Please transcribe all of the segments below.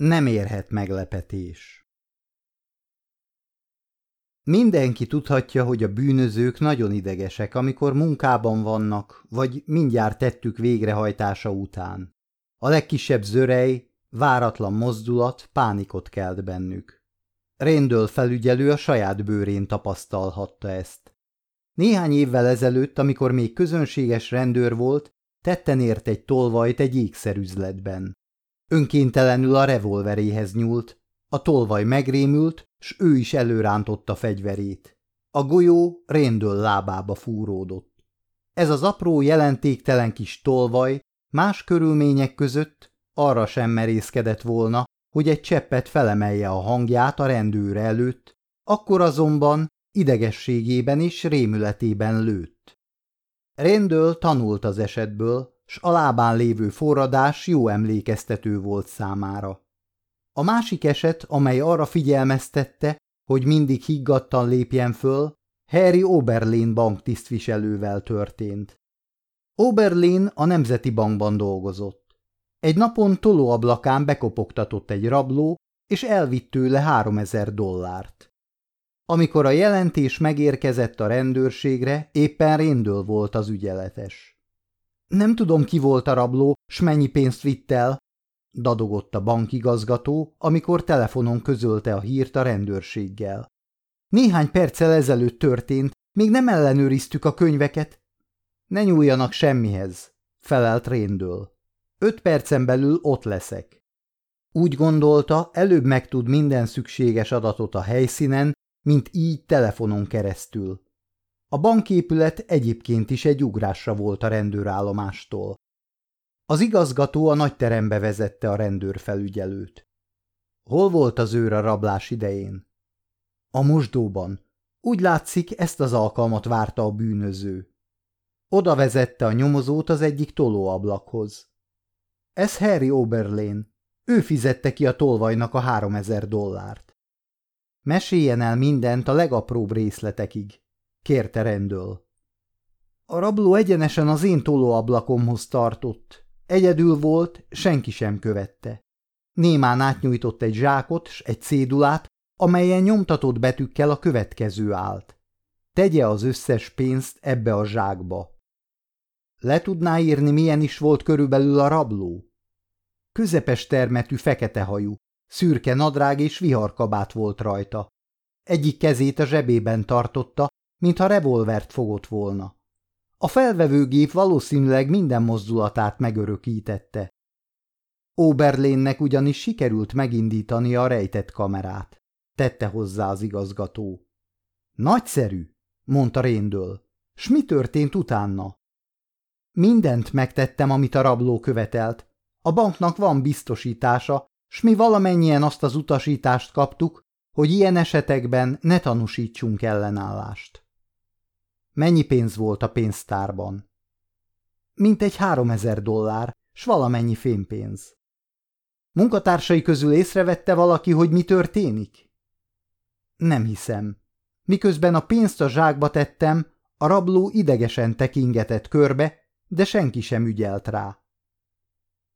Nem érhet meglepetés. Mindenki tudhatja, hogy a bűnözők nagyon idegesek, amikor munkában vannak, vagy mindjárt tettük végrehajtása után. A legkisebb zörej, váratlan mozdulat pánikot kelt bennük. Rendől felügyelő a saját bőrén tapasztalhatta ezt. Néhány évvel ezelőtt, amikor még közönséges rendőr volt, tetten ért egy tolvajt egy ékszerüzletben. Önkéntelenül a revolveréhez nyúlt, a tolvaj megrémült, s ő is előrántotta fegyverét. A golyó réndől lábába fúródott. Ez az apró, jelentéktelen kis tolvaj más körülmények között arra sem merészkedett volna, hogy egy cseppet felemelje a hangját a rendőr előtt, akkor azonban idegességében és rémületében lőtt. Rendől tanult az esetből, s a lábán lévő forradás jó emlékeztető volt számára. A másik eset, amely arra figyelmeztette, hogy mindig higgadtan lépjen föl, Harry Oberlin bank tisztviselővel történt. Oberlin a Nemzeti Bankban dolgozott. Egy napon tolóablakán bekopogtatott egy rabló, és elvitt tőle háromezer dollárt. Amikor a jelentés megérkezett a rendőrségre, éppen Réndől volt az ügyeletes. Nem tudom, ki volt a rabló, s mennyi pénzt vitt el, dadogott a bankigazgató, amikor telefonon közölte a hírt a rendőrséggel. Néhány perccel ezelőtt történt, még nem ellenőriztük a könyveket. Ne nyúljanak semmihez, felelt Réndől. Öt percen belül ott leszek. Úgy gondolta, előbb megtud minden szükséges adatot a helyszínen, mint így telefonon keresztül. A banképület egyébként is egy ugrásra volt a rendőrállomástól. Az igazgató a nagy terembe vezette a rendőrfelügyelőt. Hol volt az őr a rablás idején? A mosdóban. Úgy látszik, ezt az alkalmat várta a bűnöző. Oda vezette a nyomozót az egyik tolóablakhoz. Ez Harry Oberlén. Ő fizette ki a tolvajnak a háromezer dollárt. Meséljen el mindent a legapróbb részletekig, kérte rendől. A rabló egyenesen az én tolóablakomhoz tartott, Egyedül volt, senki sem követte. Némán átnyújtott egy zsákot s egy cédulát, amelyen nyomtatott betűkkel a következő állt. Tegye az összes pénzt ebbe a zsákba. Le tudná írni, milyen is volt körülbelül a rabló? Közepes termetű fekete hajú, szürke nadrág és viharkabát volt rajta. Egyik kezét a zsebében tartotta, mintha revolvert fogott volna. A felvevőgép valószínűleg minden mozdulatát megörökítette. Oberlénnek ugyanis sikerült megindítani a rejtett kamerát, tette hozzá az igazgató. Nagyszerű, mondta Réndől. S mi történt utána? Mindent megtettem, amit a rabló követelt. A banknak van biztosítása, s mi valamennyien azt az utasítást kaptuk, hogy ilyen esetekben ne tanúsítsunk ellenállást. Mennyi pénz volt a pénztárban? Mintegy háromezer dollár, s valamennyi fémpénz. Munkatársai közül észrevette valaki, hogy mi történik? Nem hiszem. Miközben a pénzt a zsákba tettem, a rabló idegesen tekingetett körbe, de senki sem ügyelt rá.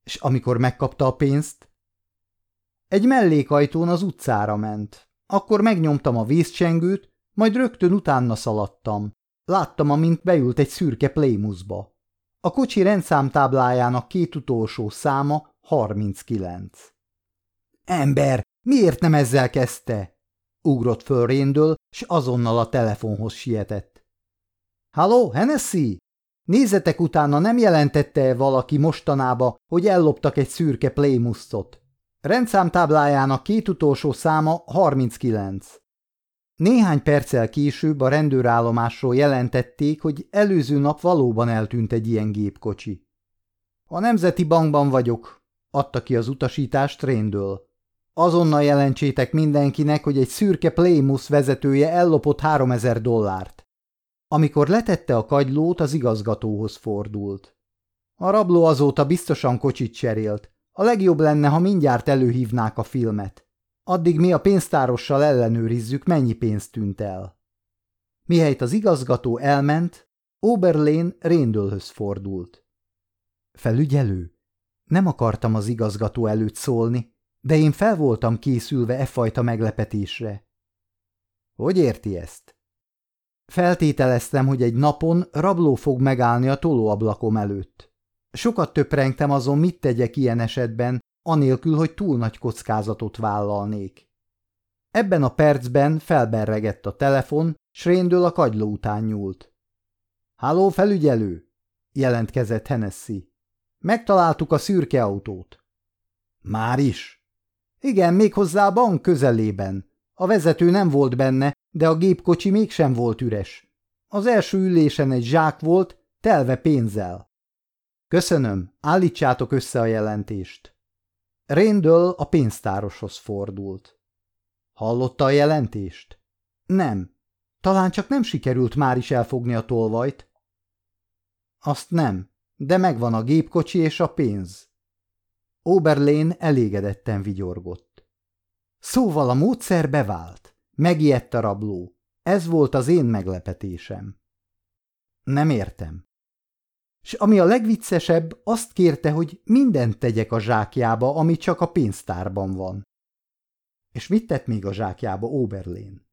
És amikor megkapta a pénzt? Egy mellékajtón az utcára ment. Akkor megnyomtam a vízcsengőt, majd rögtön utána szaladtam. Láttam, amint beült egy szürke plémuszba. A kocsi rendszámtáblájának két utolsó száma 39. Ember, miért nem ezzel kezdte? Ugrott föl Réndől, s azonnal a telefonhoz sietett. Halló, Hennessy? Nézzetek utána, nem jelentette -e valaki mostanába, hogy elloptak egy szürke plémuszot? Rendszámtáblájának két utolsó száma 39. Néhány perccel később a rendőrállomásról jelentették, hogy előző nap valóban eltűnt egy ilyen gépkocsi. A Nemzeti Bankban vagyok, adta ki az utasítást Tréndől. Azonnal jelentsétek mindenkinek, hogy egy szürke Playmus vezetője ellopott 3000 dollárt. Amikor letette a kagylót, az igazgatóhoz fordult. A rabló azóta biztosan kocsit cserélt. A legjobb lenne, ha mindjárt előhívnák a filmet. Addig mi a pénztárossal ellenőrizzük, mennyi pénzt tűnt el. Mihelyt az igazgató elment, Oberlén Réndölhöz fordult. Felügyelő? Nem akartam az igazgató előtt szólni, de én fel voltam készülve e fajta meglepetésre. Hogy érti ezt? Feltételeztem, hogy egy napon rabló fog megállni a tolóablakom előtt. Sokat töprengtem azon, mit tegyek ilyen esetben, anélkül, hogy túl nagy kockázatot vállalnék. Ebben a percben felberregett a telefon, s Réndől a kagyló után nyúlt. – Háló, felügyelő! – jelentkezett Hennessy. – Megtaláltuk a szürke autót. – Már is? – Igen, méghozzá a bank közelében. A vezető nem volt benne, de a gépkocsi mégsem volt üres. Az első ülésen egy zsák volt, telve pénzzel. Köszönöm, állítsátok össze a jelentést. Réndől a pénztároshoz fordult. Hallotta a jelentést? Nem. Talán csak nem sikerült már is elfogni a tolvajt. Azt nem, de megvan a gépkocsi és a pénz. Oberlén elégedetten vigyorgott. Szóval a módszer bevált. Megijedt a rabló. Ez volt az én meglepetésem. Nem értem. S ami a legviccesebb, azt kérte, hogy mindent tegyek a zsákjába, ami csak a pénztárban van. És mit tett még a zsákjába Oberlén?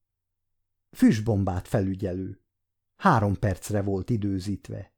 Füstbombát felügyelő. Három percre volt időzítve.